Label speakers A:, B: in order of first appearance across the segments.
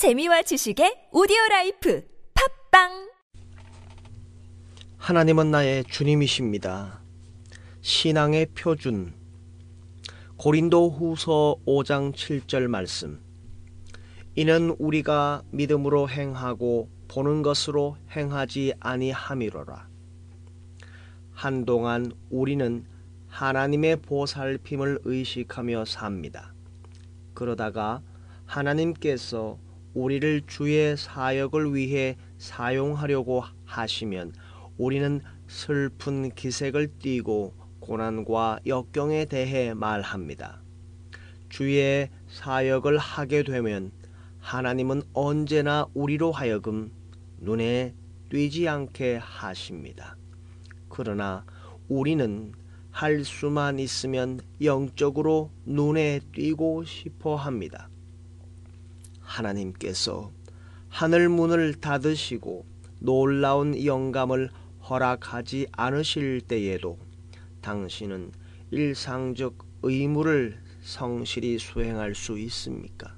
A: 재미와 지식의 오디오 라이프 팟빵
B: 하나님은 나의 주님이십니다. 신앙의 표준 고린도 후서 5장 7절 말씀 이는 우리가 믿음으로 행하고 보는 것으로 행하지 아니함이로라. 한동안 우리는 하나님의 보살핌을 의식하며 삽니다. 그러다가 하나님께서 우리를 주의 사역을 위해 사용하려고 하시면 우리는 슬픈 기색을 띠고 고난과 역경에 대해 말합니다. 주의 사역을 하게 되면 하나님은 언제나 우리로 하여금 눈에 띄지 않게 하십니다. 그러나 우리는 할 수만 있으면 영적으로 눈에 띄고 싶어 합니다. 하나님께서 하늘 문을 닫으시고 놀라운 영감을 허락하지 않으실 때에도 당신은 일상적 의무를 성실히 수행할 수 있습니까?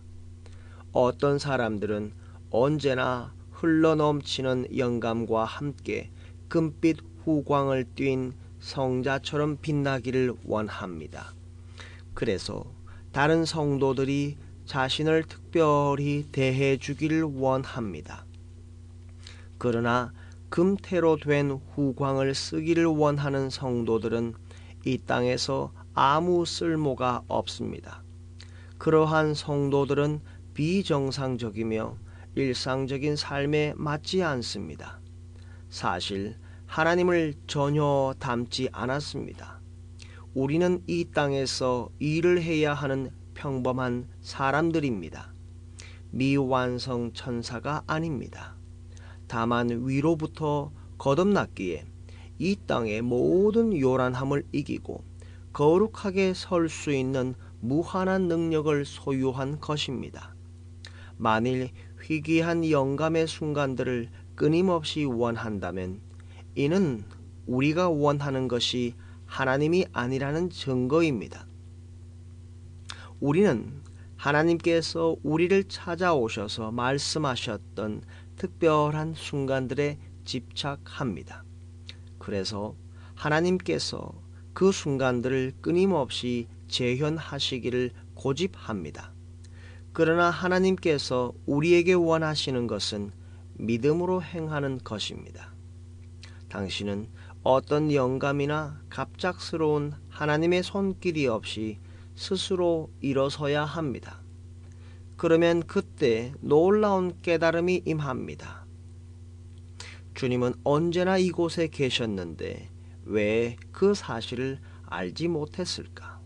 B: 어떤 사람들은 언제나 흘러넘치는 영감과 함께 금빛 후광을 띤 성자처럼 빛나기를 원합니다. 그래서 다른 성도들이 자신을 특별히 대해 주기를 원합니다. 그러나 금태로 된 후광을 쓰기를 원하는 성도들은 이 땅에서 아무 쓸모가 없습니다. 그러한 성도들은 비정상적이며 일상적인 삶에 맞지 않습니다. 사실 하나님을 전혀 닮지 않았습니다. 우리는 이 땅에서 일을 해야 하는 평범한 사람들입니다. 미완성 천사가 아닙니다. 다만 위로부터 거듭났기에 이 땅의 모든 요란함을 이기고 거룩하게 설 수 있는 무한한 능력을 소유한 것입니다. 만일 희귀한 영감의 순간들을 끊임없이 원한다면 이는 우리가 원하는 것이 하나님이 아니라는 증거입니다. 우리는 하나님께서 우리를 찾아오셔서 말씀하셨던 특별한 순간들에 집착합니다. 그래서 하나님께서 그 순간들을 끊임없이 재현하시기를 고집합니다. 그러나 하나님께서 우리에게 원하시는 것은 믿음으로 행하는 것입니다. 당신은 어떤 영감이나 갑작스러운 하나님의 손길이 없이 스스로 일어서야 합니다. 그러면 그때 놀라운 깨달음이 임합니다. 주님은 언제나 이곳에 계셨는데 왜 그 사실을 알지 못했을까?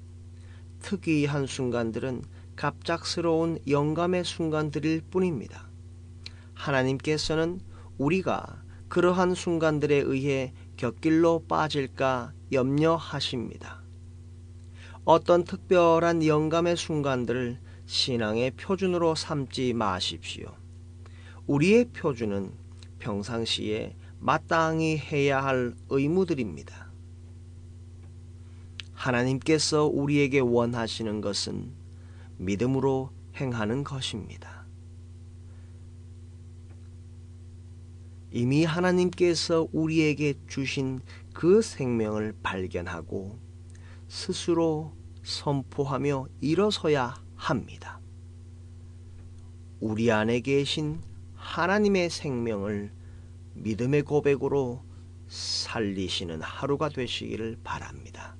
B: 특이한 순간들은 갑작스러운 영감의 순간들일 뿐입니다. 하나님께서는 우리가 그러한 순간들에 의해 곁길로 빠질까 염려하십니다. 어떤 특별한 영감의 순간들을 신앙의 표준으로 삼지 마십시오. 우리의 표준은 평상시에 마땅히 해야 할 의무들입니다. 하나님께서 우리에게 원하시는 것은 믿음으로 행하는 것입니다. 이미 하나님께서 우리에게 주신 그 생명을 발견하고 스스로 선포하며 일어서야 합니다. 우리 안에 계신 하나님의 생명을 믿음의 고백으로 살리시는 하루가 되시기를 바랍니다.